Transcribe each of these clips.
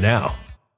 now.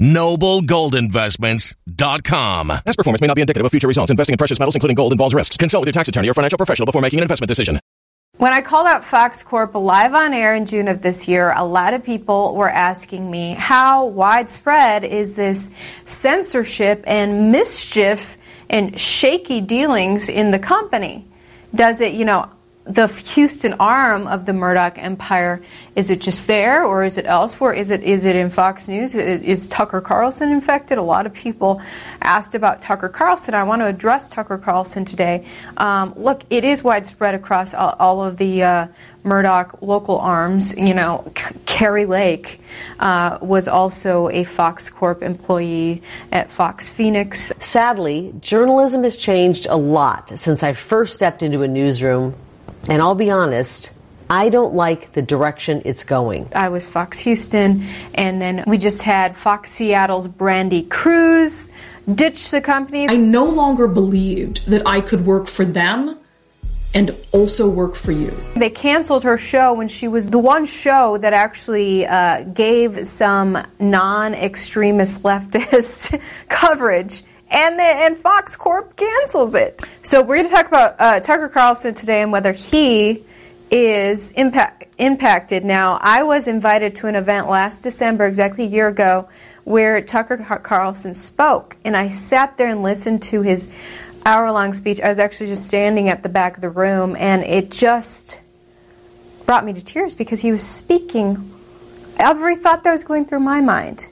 Noblegoldinvestments.com. Past performance may not be indicative of future results. Investing in precious metals, including gold, involves risks. Consult with your tax attorney or financial professional before making an investment decision. When I called out Fox Corp live on air in June of this year, a lot of people were asking me how widespread is this censorship and mischief and shaky dealings in the company? Does it, you know, the Houston arm of the Murdoch empire, is it just there or is it elsewhere? Is it is it in Fox News? Is Tucker Carlson infected? A lot of people asked about Tucker Carlson. I want to address Tucker Carlson today. Um, look, it is widespread across all, all of the uh, Murdoch local arms. You know, C- Kari Lake uh, was also a Fox Corp employee at Fox Phoenix. Sadly, journalism has changed a lot since I first stepped into a newsroom and I'll be honest, I don't like the direction it's going. I was Fox Houston, and then we just had Fox Seattle's Brandi Kruse ditch the company. I no longer believed that I could work for them and also work for you. They canceled her show when she was the one show that actually uh, gave some non extremist leftist coverage. And, the, and Fox Corp cancels it. So we're going to talk about uh, Tucker Carlson today and whether he is impact, impacted. Now, I was invited to an event last December, exactly a year ago, where Tucker Carlson spoke, and I sat there and listened to his hour long speech. I was actually just standing at the back of the room, and it just brought me to tears because he was speaking every thought that was going through my mind.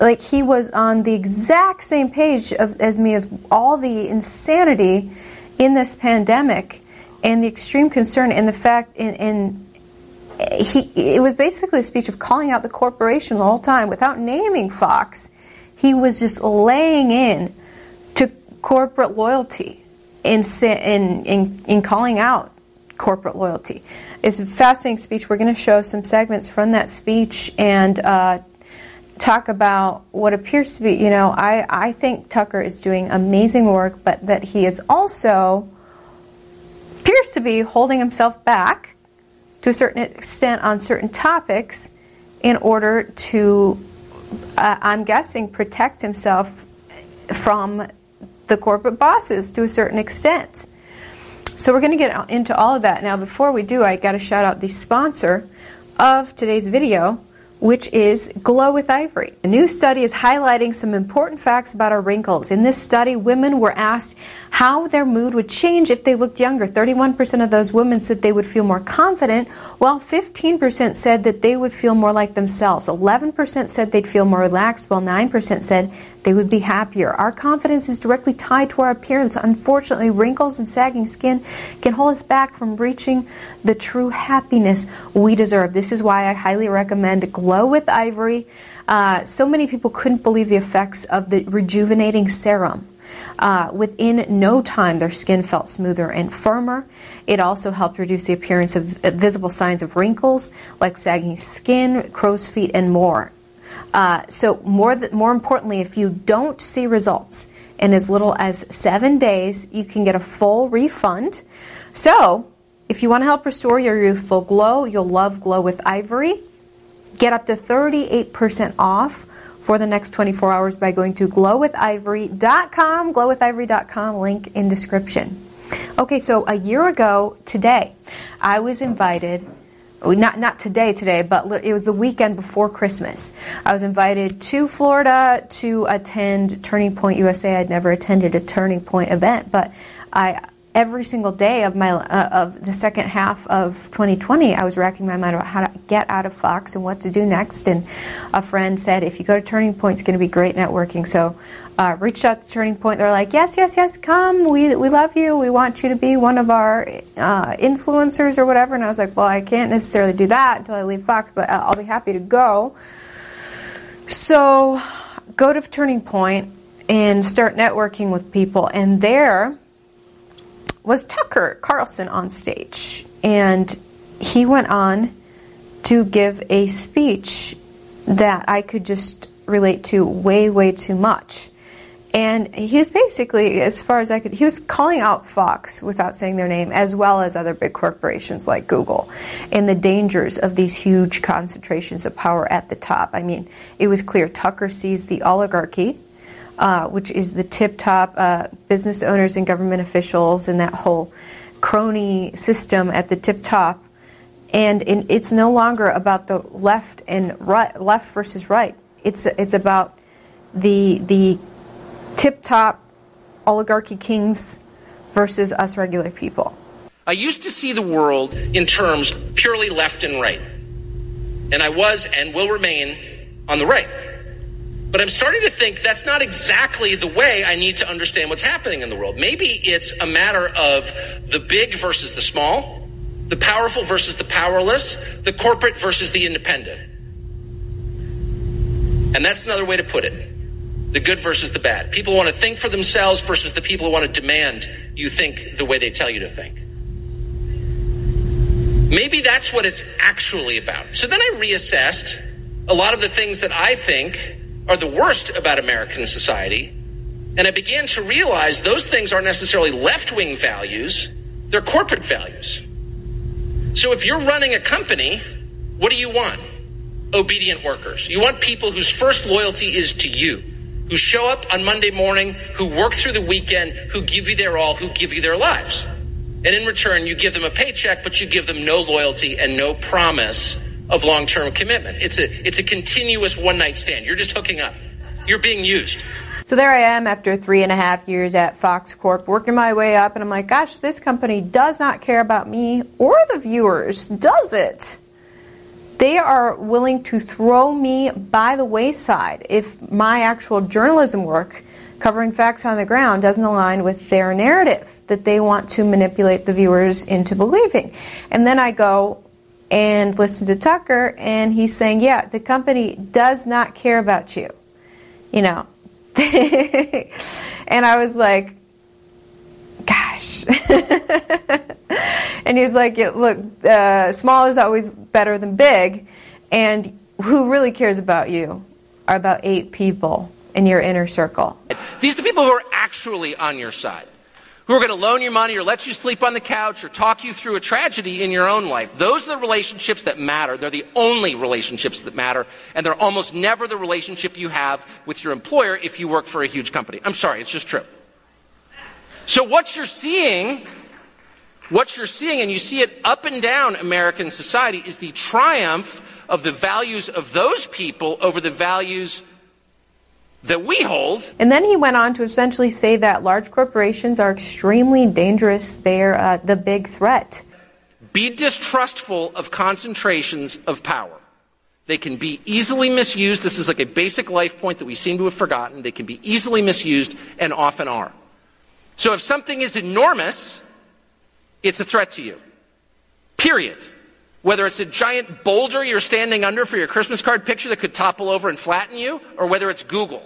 Like he was on the exact same page of, as me of all the insanity in this pandemic and the extreme concern and the fact in he it was basically a speech of calling out the corporation the whole time without naming Fox. He was just laying in to corporate loyalty in in in, in calling out corporate loyalty. It's a fascinating speech. We're going to show some segments from that speech and uh, talk about what appears to be, you know, I, I think Tucker is doing amazing work, but that he is also appears to be holding himself back to a certain extent on certain topics in order to, uh, I'm guessing, protect himself from the corporate bosses to a certain extent. So we're going to get into all of that. Now, before we do, I got to shout out the sponsor of today's video, which is Glow with Ivory. A new study is highlighting some important facts about our wrinkles. In this study, women were asked how their mood would change if they looked younger. 31% of those women said they would feel more confident, while 15% said that they would feel more like themselves. 11% said they'd feel more relaxed, while 9% said they would be happier. Our confidence is directly tied to our appearance. Unfortunately, wrinkles and sagging skin can hold us back from reaching the true happiness we deserve. This is why I highly recommend Glow with Ivory. Uh, so many people couldn't believe the effects of the rejuvenating serum. Uh, within no time, their skin felt smoother and firmer. It also helped reduce the appearance of visible signs of wrinkles like sagging skin, crow's feet, and more. Uh, so more th- more importantly, if you don't see results in as little as seven days, you can get a full refund. So if you want to help restore your youthful glow, you'll love Glow with Ivory. Get up to 38% off for the next 24 hours by going to glowwithivory.com, glowwithivory.com, link in description. Okay, so a year ago today, I was invited not not today today but it was the weekend before christmas. I was invited to florida to attend turning point usa i'd never attended a turning point event but i every single day of my uh, of the second half of 2020 i was racking my mind about how to get out of fox and what to do next and a friend said if you go to turning point it's going to be great networking so uh, reached out to Turning Point. They're like, yes, yes, yes, come. We, we love you. We want you to be one of our uh, influencers or whatever. And I was like, well, I can't necessarily do that until I leave Fox, but I'll be happy to go. So go to Turning Point and start networking with people. And there was Tucker Carlson on stage. And he went on to give a speech that I could just relate to way, way too much. And he was basically, as far as I could, he was calling out Fox without saying their name, as well as other big corporations like Google, and the dangers of these huge concentrations of power at the top. I mean, it was clear Tucker sees the oligarchy, uh, which is the tip top uh, business owners and government officials, and that whole crony system at the tip top. And in, it's no longer about the left and right, left versus right. It's it's about the the tip top oligarchy kings versus us regular people. I used to see the world in terms purely left and right. And I was and will remain on the right. But I'm starting to think that's not exactly the way I need to understand what's happening in the world. Maybe it's a matter of the big versus the small, the powerful versus the powerless, the corporate versus the independent. And that's another way to put it the good versus the bad. People want to think for themselves versus the people who want to demand you think the way they tell you to think. Maybe that's what it's actually about. So then I reassessed a lot of the things that I think are the worst about American society And I began to realize those things aren't necessarily left wing values, they're corporate values. So if you're running a company, what do you want? Obedient workers. You want people whose first loyalty is to you, who show up on Monday morning, who work through the weekend, who give you their all, who give you their lives. And in return, you give them a paycheck, but you give them no loyalty and no promise of long term commitment. It's a, it's a continuous one night stand. You're just hooking up, you're being used. So there I am after three and a half years at Fox Corp, working my way up, and I'm like, gosh, this company does not care about me or the viewers, does it? They are willing to throw me by the wayside if my actual journalism work covering facts on the ground doesn't align with their narrative that they want to manipulate the viewers into believing. And then I go and listen to Tucker, and he's saying, yeah, the company does not care about you. You know, and I was like, gosh. and he's like, look, uh, small is always better than big. And who really cares about you are about eight people in your inner circle. These are the people who are actually on your side who are going to loan you money or let you sleep on the couch or talk you through a tragedy in your own life. Those are the relationships that matter. They're the only relationships that matter. And they're almost never the relationship you have with your employer if you work for a huge company. I'm sorry, it's just true. So what you're seeing, what you're seeing, and you see it up and down American society, is the triumph of the values of those people over the values that we hold. And then he went on to essentially say that large corporations are extremely dangerous. They're uh, the big threat. Be distrustful of concentrations of power. They can be easily misused. This is like a basic life point that we seem to have forgotten. They can be easily misused and often are. So if something is enormous, it's a threat to you. Period. Whether it's a giant boulder you're standing under for your Christmas card picture that could topple over and flatten you, or whether it's Google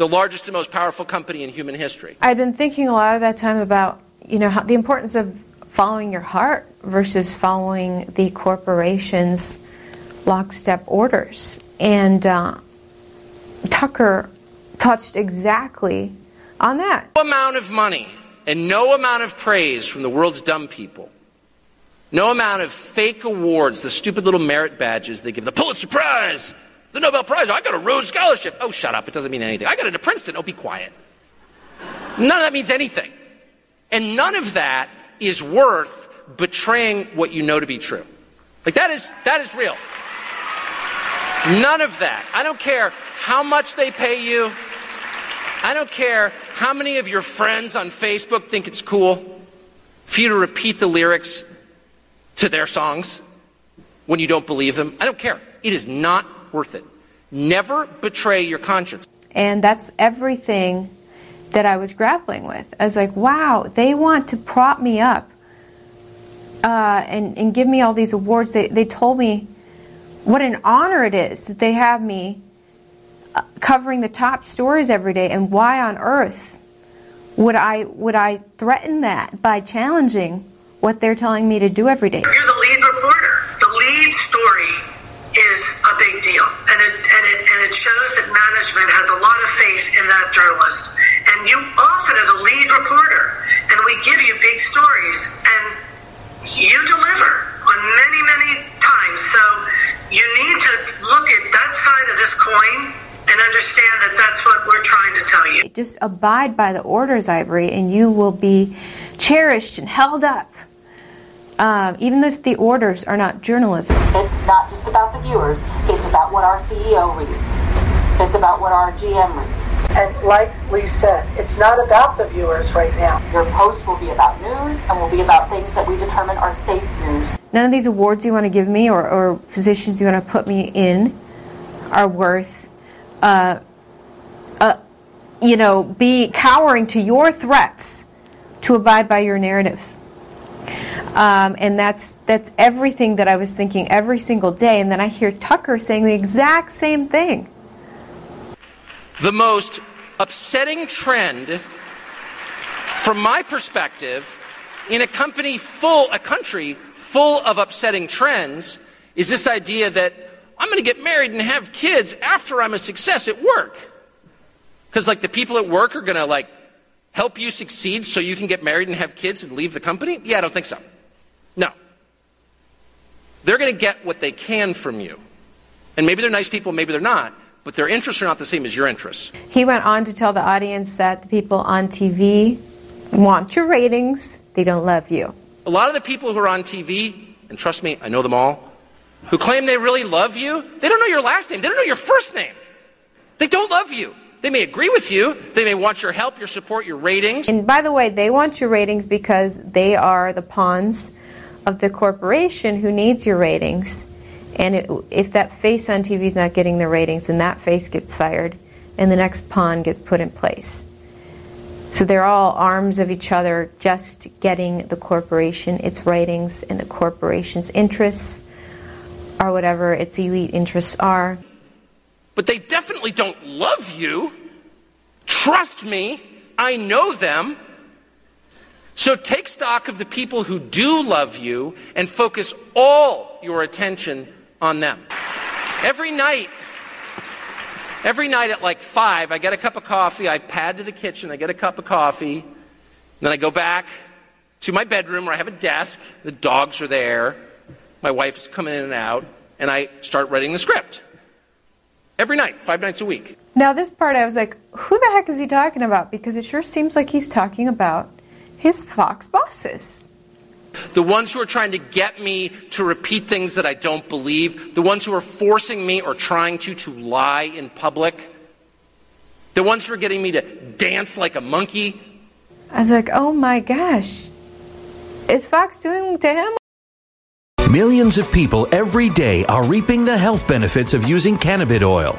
the largest and most powerful company in human history. I've been thinking a lot of that time about, you know, how, the importance of following your heart versus following the corporation's lockstep orders. And uh, Tucker touched exactly on that. No amount of money and no amount of praise from the world's dumb people. No amount of fake awards, the stupid little merit badges they give, the Pulitzer Prize, the Nobel Prize. I got a Rhodes Scholarship. Oh, shut up. It doesn't mean anything. I got into Princeton. Oh, be quiet. None of that means anything. And none of that is worth betraying what you know to be true. Like that is, that is real. None of that. I don't care how much they pay you. I don't care how many of your friends on Facebook think it's cool for you to repeat the lyrics to their songs when you don't believe them. I don't care. It is not worth it. Never betray your conscience. And that's everything that I was grappling with. I was like, wow, they want to prop me up uh, and, and give me all these awards. They, they told me what an honor it is that they have me uh, covering the top stories every day, and why on earth would I would I threaten that by challenging what they're telling me to do every day? You're the lead reporter. The lead story is a big deal. And it, and, it, and it shows that management has a lot of faith in that journalist. And you often as a lead reporter, and we give you big stories, and you deliver on many, many times. So you need to look at that side of this coin and understand that that's what we're trying to tell you. Just abide by the orders, Ivory, and you will be cherished and held up um, even if the orders are not journalism. It's not just about the viewers, it's about what our CEO reads, it's about what our GM reads. And like Lee said, it's not about the viewers right now. Your post will be about news and will be about things that we determine are safe news. None of these awards you want to give me or, or positions you want to put me in are worth, uh, uh, you know, be cowering to your threats to abide by your narrative. Um, and that's that's everything that I was thinking every single day. And then I hear Tucker saying the exact same thing. The most upsetting trend, from my perspective, in a company full, a country full of upsetting trends, is this idea that I'm going to get married and have kids after I'm a success at work. Because, like, the people at work are going to, like, help you succeed so you can get married and have kids and leave the company? Yeah, I don't think so. No. They're going to get what they can from you. And maybe they're nice people, maybe they're not, but their interests are not the same as your interests. He went on to tell the audience that the people on TV want your ratings, they don't love you. A lot of the people who are on TV, and trust me, I know them all, who claim they really love you, they don't know your last name, they don't know your first name. They don't love you. They may agree with you. They may want your help, your support, your ratings. And by the way, they want your ratings because they are the pawns of the corporation who needs your ratings. And it, if that face on TV is not getting the ratings, then that face gets fired and the next pawn gets put in place. So they're all arms of each other, just getting the corporation its ratings and the corporation's interests, or whatever its elite interests are. But they definitely don't love you. Trust me, I know them. So take stock of the people who do love you and focus all your attention on them. Every night, every night at like five, I get a cup of coffee, I pad to the kitchen, I get a cup of coffee, then I go back to my bedroom where I have a desk, the dogs are there, my wife's coming in and out, and I start writing the script. Every night, five nights a week. Now, this part I was like, who the heck is he talking about? Because it sure seems like he's talking about his Fox bosses. The ones who are trying to get me to repeat things that I don't believe, the ones who are forcing me or trying to to lie in public, the ones who are getting me to dance like a monkey. I was like, oh my gosh, is Fox doing to him? Millions of people every day are reaping the health benefits of using cannabis oil,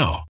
now.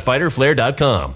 www.fighterflare.com.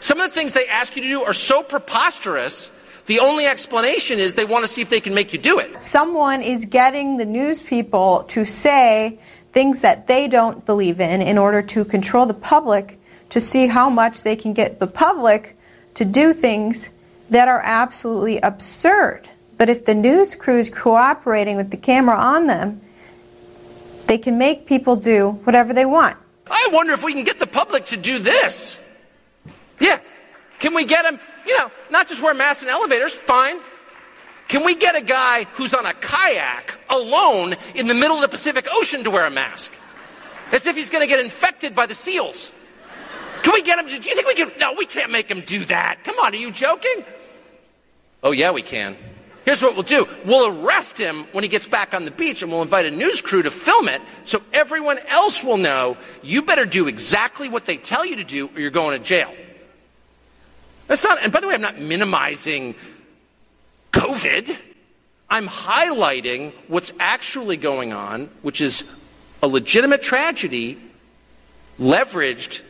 Some of the things they ask you to do are so preposterous. The only explanation is they want to see if they can make you do it. Someone is getting the news people to say things that they don't believe in in order to control the public to see how much they can get the public to do things that are absolutely absurd. But if the news crew is cooperating with the camera on them, they can make people do whatever they want. I wonder if we can get the public to do this. Yeah. Can we get him, you know, not just wear masks in elevators, fine. Can we get a guy who's on a kayak alone in the middle of the Pacific Ocean to wear a mask? As if he's going to get infected by the seals. Can we get him? Do you think we can? No, we can't make him do that. Come on, are you joking? Oh, yeah, we can. Here's what we'll do we'll arrest him when he gets back on the beach and we'll invite a news crew to film it so everyone else will know you better do exactly what they tell you to do or you're going to jail. That's not, and by the way, I'm not minimizing COVID. I'm highlighting what's actually going on, which is a legitimate tragedy leveraged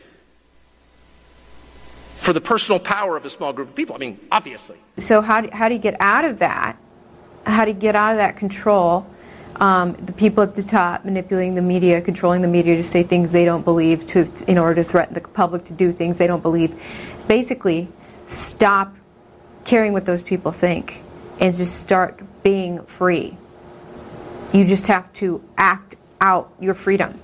for the personal power of a small group of people. I mean, obviously. So, how do, how do you get out of that? How do you get out of that control? Um, the people at the top manipulating the media, controlling the media to say things they don't believe, to in order to threaten the public to do things they don't believe. Basically, stop caring what those people think and just start being free. You just have to act out your freedom.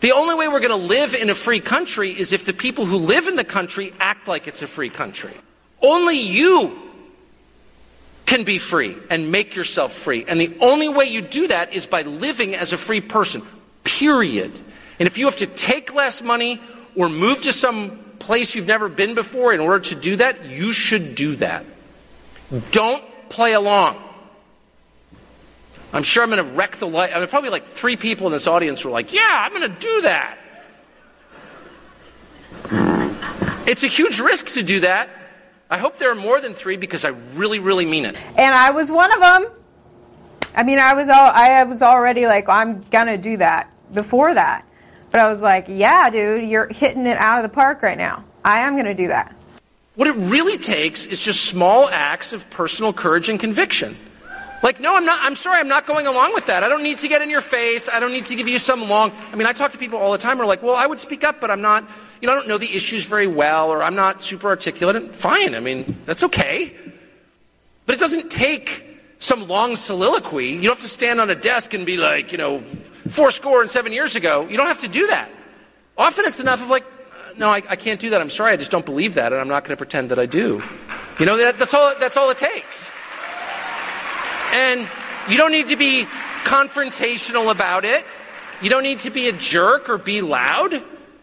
The only way we're going to live in a free country is if the people who live in the country act like it's a free country. Only you can be free and make yourself free. And the only way you do that is by living as a free person, period. And if you have to take less money or move to some place you've never been before in order to do that, you should do that. Don't play along. I'm sure I'm going to wreck the life. I mean, probably like three people in this audience who are like, yeah, I'm going to do that. It's a huge risk to do that. I hope there are more than three because I really, really mean it. And I was one of them. I mean, I was all, I was already like, I'm gonna do that before that. But I was like, yeah, dude, you're hitting it out of the park right now. I am gonna do that. What it really takes is just small acts of personal courage and conviction. Like, no, I'm not, I'm sorry, I'm not going along with that. I don't need to get in your face. I don't need to give you some long, I mean, I talk to people all the time who are like, well, I would speak up, but I'm not, you know, I don't know the issues very well, or I'm not super articulate. And fine, I mean, that's okay. But it doesn't take some long soliloquy. You don't have to stand on a desk and be like, you know, four score and seven years ago. You don't have to do that. Often it's enough of like, no, I, I can't do that. I'm sorry, I just don't believe that, and I'm not going to pretend that I do. You know, that, that's all. That's all it takes. And you don't need to be confrontational about it. You don't need to be a jerk or be loud.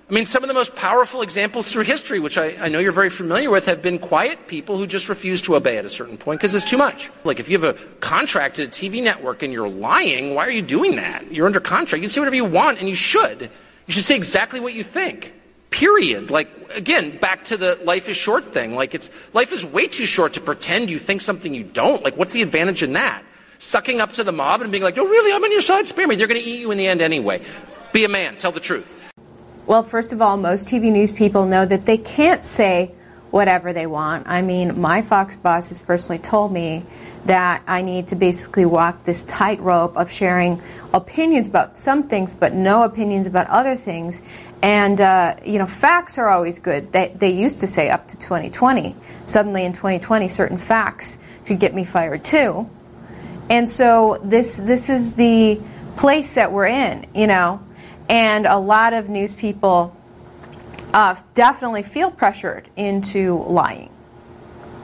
I mean, some of the most powerful examples through history, which I, I know you're very familiar with, have been quiet people who just refuse to obey at a certain point because it's too much. Like, if you have a contract at a TV network and you're lying, why are you doing that? You're under contract. You can say whatever you want, and you should. You should say exactly what you think. Period. Like, again, back to the life is short thing. Like, it's, life is way too short to pretend you think something you don't. Like, what's the advantage in that? Sucking up to the mob and being like, oh, really? I'm on your side? Spare me. They're going to eat you in the end anyway. Be a man. Tell the truth. Well, first of all, most TV news people know that they can't say whatever they want. I mean, my Fox boss has personally told me that I need to basically walk this tightrope of sharing opinions about some things, but no opinions about other things. And, uh, you know, facts are always good. They, they used to say up to 2020. Suddenly in 2020, certain facts could get me fired too. And so this, this is the place that we're in, you know. And a lot of news people uh, definitely feel pressured into lying.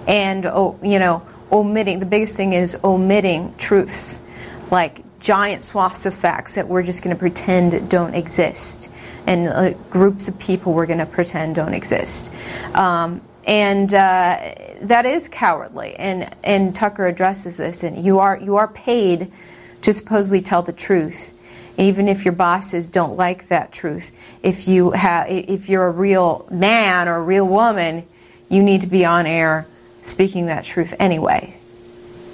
And, you know, omitting, the biggest thing is omitting truths, like giant swaths of facts that we're just going to pretend don't exist, and uh, groups of people we're going to pretend don't exist. Um, and uh, that is cowardly. And, and Tucker addresses this, and you are, you are paid to supposedly tell the truth even if your bosses don't like that truth if you have if you're a real man or a real woman you need to be on air speaking that truth anyway.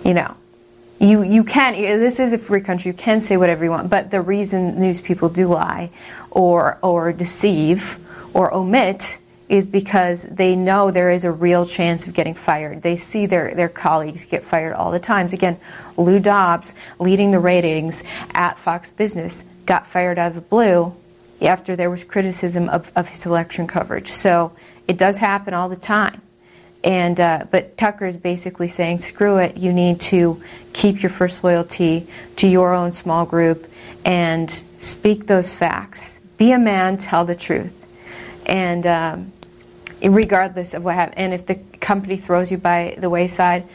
You know you you can this is a free country you can say whatever you want but the reason news people do lie or or deceive or omit is because they know there is a real chance of getting fired. They see their, their colleagues get fired all the times. Again, Lou Dobbs, leading the ratings at Fox Business, got fired out of the blue after there was criticism of, of his election coverage. So it does happen all the time. And uh, but Tucker is basically saying, screw it. You need to keep your first loyalty to your own small group and speak those facts. Be a man. Tell the truth. And um, regardless of what and if the company throws you by the wayside,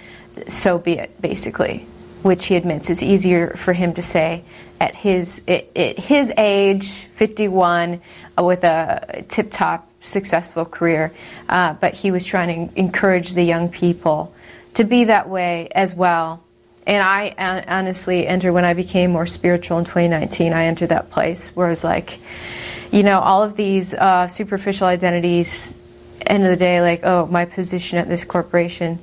so be it. Basically, which he admits is easier for him to say at his at, at his age, 51, uh, with a tip-top successful career, uh, but he was trying to encourage the young people to be that way as well. And I honestly entered when I became more spiritual in 2019. I entered that place where it was like, you know, all of these uh, superficial identities. End of the day, like, oh, my position at this corporation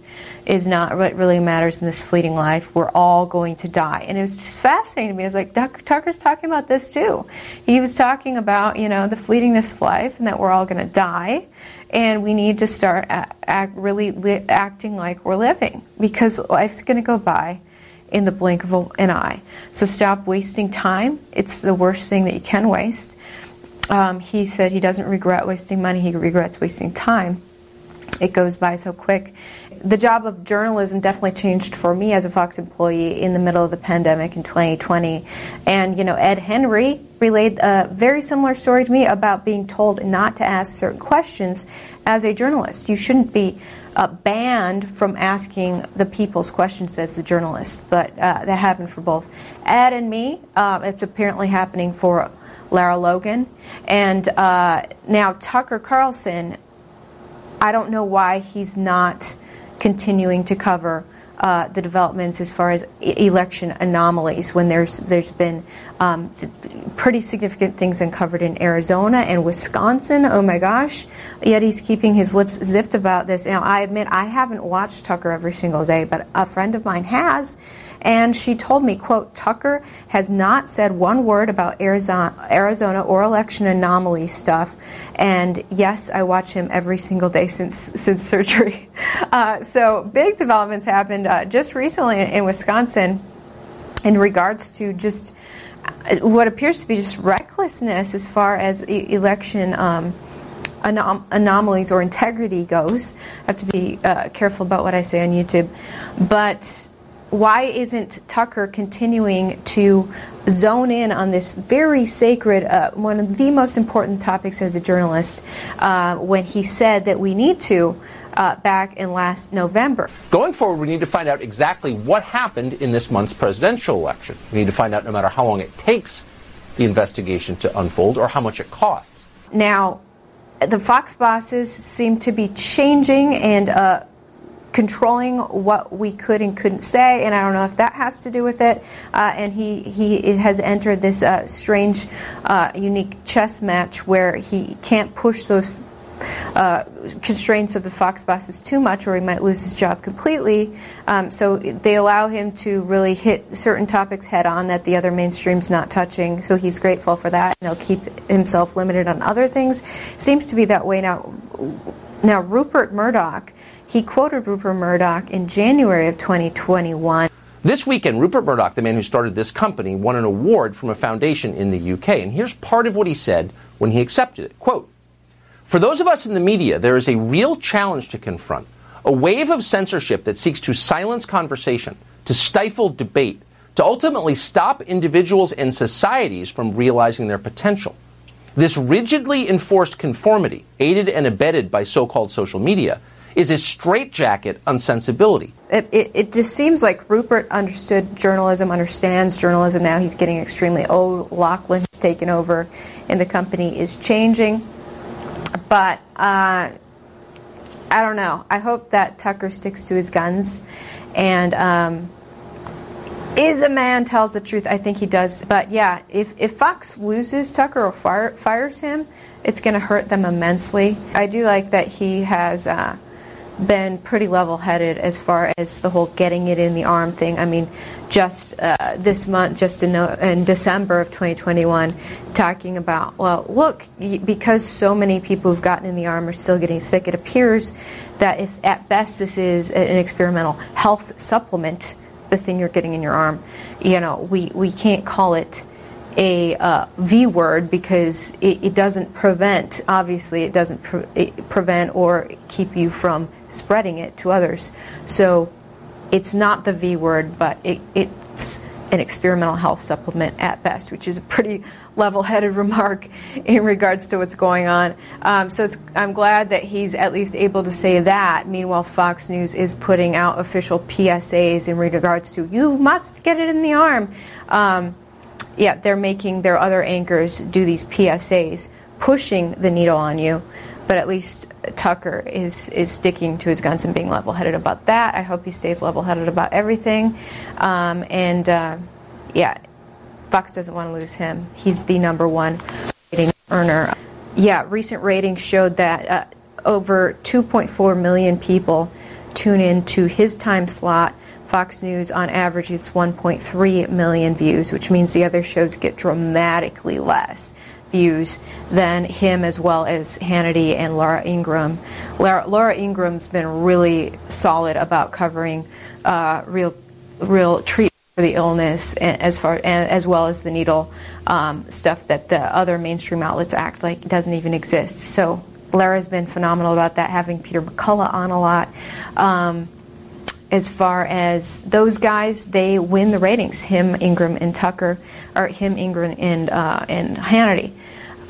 is not what really matters in this fleeting life. We're all going to die. And it was just fascinating to me. I was like, Tucker's talking about this too. He was talking about, you know, the fleetingness of life and that we're all going to die. And we need to start act, really li- acting like we're living because life's going to go by in the blink of an eye. So stop wasting time. It's the worst thing that you can waste. Um, he said he doesn't regret wasting money, he regrets wasting time. It goes by so quick the job of journalism definitely changed for me as a Fox employee in the middle of the pandemic in 2020. And, you know, Ed Henry relayed a very similar story to me about being told not to ask certain questions as a journalist. You shouldn't be uh, banned from asking the people's questions as a journalist, but uh, that happened for both Ed and me. Uh, it's apparently happening for Lara Logan. And uh, now Tucker Carlson, I don't know why he's not continuing to cover uh, the developments as far as election anomalies when there's there's been um, th- pretty significant things uncovered in Arizona and Wisconsin. Oh my gosh! Yet he's keeping his lips zipped about this. Now I admit I haven't watched Tucker every single day, but a friend of mine has, and she told me, quote, Tucker has not said one word about Arizona, Arizona or election anomaly stuff. And yes, I watch him every single day since, since surgery. Uh, so big developments happened uh, just recently in Wisconsin in regards to just uh, what appears to be just recklessness as far as election um, anom- anomalies or integrity goes. I have to be uh, careful about what I say on YouTube. But why isn't Tucker continuing to zone in on this very sacred, uh, one of the most important topics as a journalist, uh, when he said that we need to? Uh, back in last November. Going forward, we need to find out exactly what happened in this month's presidential election. We need to find out no matter how long it takes the investigation to unfold or how much it costs. Now, the Fox bosses seem to be changing and uh, controlling what we could and couldn't say, and I don't know if that has to do with it. Uh, and he he has entered this uh, strange, uh, unique chess match where he can't push those. Uh, constraints of the Fox bosses too much, or he might lose his job completely. Um, so they allow him to really hit certain topics head on that the other mainstream's not touching. So he's grateful for that, and he'll keep himself limited on other things. Seems to be that way now. Now Rupert Murdoch he quoted Rupert Murdoch in January of 2021. This weekend, Rupert Murdoch, the man who started this company, won an award from a foundation in the UK. And here's part of what he said when he accepted it. Quote, For those of us in the media, there is a real challenge to confront. A wave of censorship that seeks to silence conversation, to stifle debate, to ultimately stop individuals and societies from realizing their potential. This rigidly enforced conformity, aided and abetted by so called social media, is a straitjacket on sensibility. It, it, it, just seems like Rupert understood journalism, understands journalism now. He's getting extremely old. Lachlan's taken over, and the company is changing. But uh, I don't know. I hope that Tucker sticks to his guns and um, is a man tells the truth. I think he does. But yeah, if, if Fox loses Tucker or fire, fires him, it's going to hurt them immensely. I do like that he has. Uh, been pretty level headed as far as the whole getting it in the arm thing. I mean, just uh, this month, just in, in, December of 2021, talking about, well, look, because so many people who've gotten in the arm are still getting sick, it appears that if at best this is an experimental health supplement, the thing you're getting in your arm, you know, we, we can't call it a uh, V word because it, it, doesn't prevent, obviously, it doesn't pre- it prevent or keep you from spreading it to others. So it's not the V word, but it, it's an experimental health supplement at best, which is a pretty level headed remark in regards to what's going on. Um, so I'm glad that he's at least able to say that. Meanwhile, Fox News is putting out official PSAs in regards to you must get it in the arm. Um, yeah, they're making their other anchors do these PSAs, pushing the needle on you. But at least Tucker is is sticking to his guns and being level-headed about that. I hope he stays level-headed about everything. Um, and uh, yeah, Fox doesn't want to lose him. He's the number one rating earner. Yeah, recent ratings showed that uh, over 2.4 million people tune in to his time slot Fox News on average is 1.3 million views, which means the other shows get dramatically less views than him, as well as Hannity and Laura Ingraham. Laura, Laura Ingraham's been really solid about covering uh, real, real treatment for the illness, as far as well as the needle um, stuff that the other mainstream outlets act like doesn't even exist. So Laura's been phenomenal about that, having Peter McCullough on a lot. Um, as far as those guys, they win the ratings. Him, Ingraham, and Tucker, or him, Ingraham, and uh, and Hannity.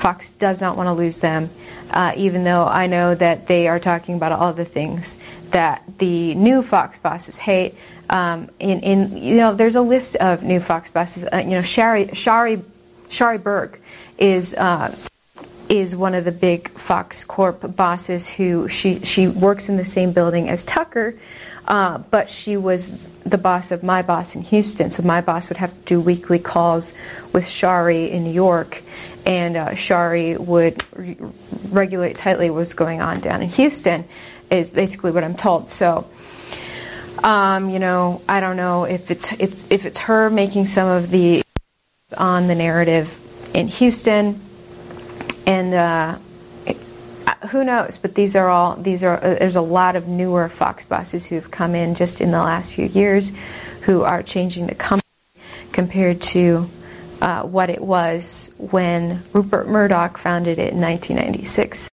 Fox does not want to lose them, uh, even though I know that they are talking about all the things that the new Fox bosses hate. Um, in, in you know, there's a list of new Fox bosses. Uh, you know, Sharri Sharri Sharri Berg is. Uh, is one of the big Fox Corp bosses who she she works in the same building as Tucker, uh, but she was the boss of my boss in Houston, so my boss would have to do weekly calls with Sharri in New York, and uh, Sharri would re- regulate tightly what was going on down in Houston, is basically what I'm told. So, um, you know, I don't know if it's, it's if it's her making some of the on the narrative in Houston, and uh, who knows? But these are all these are. Uh, there's a lot of newer Fox bosses who've come in just in the last few years, who are changing the company compared to uh, what it was when Rupert Murdoch founded it in 1996.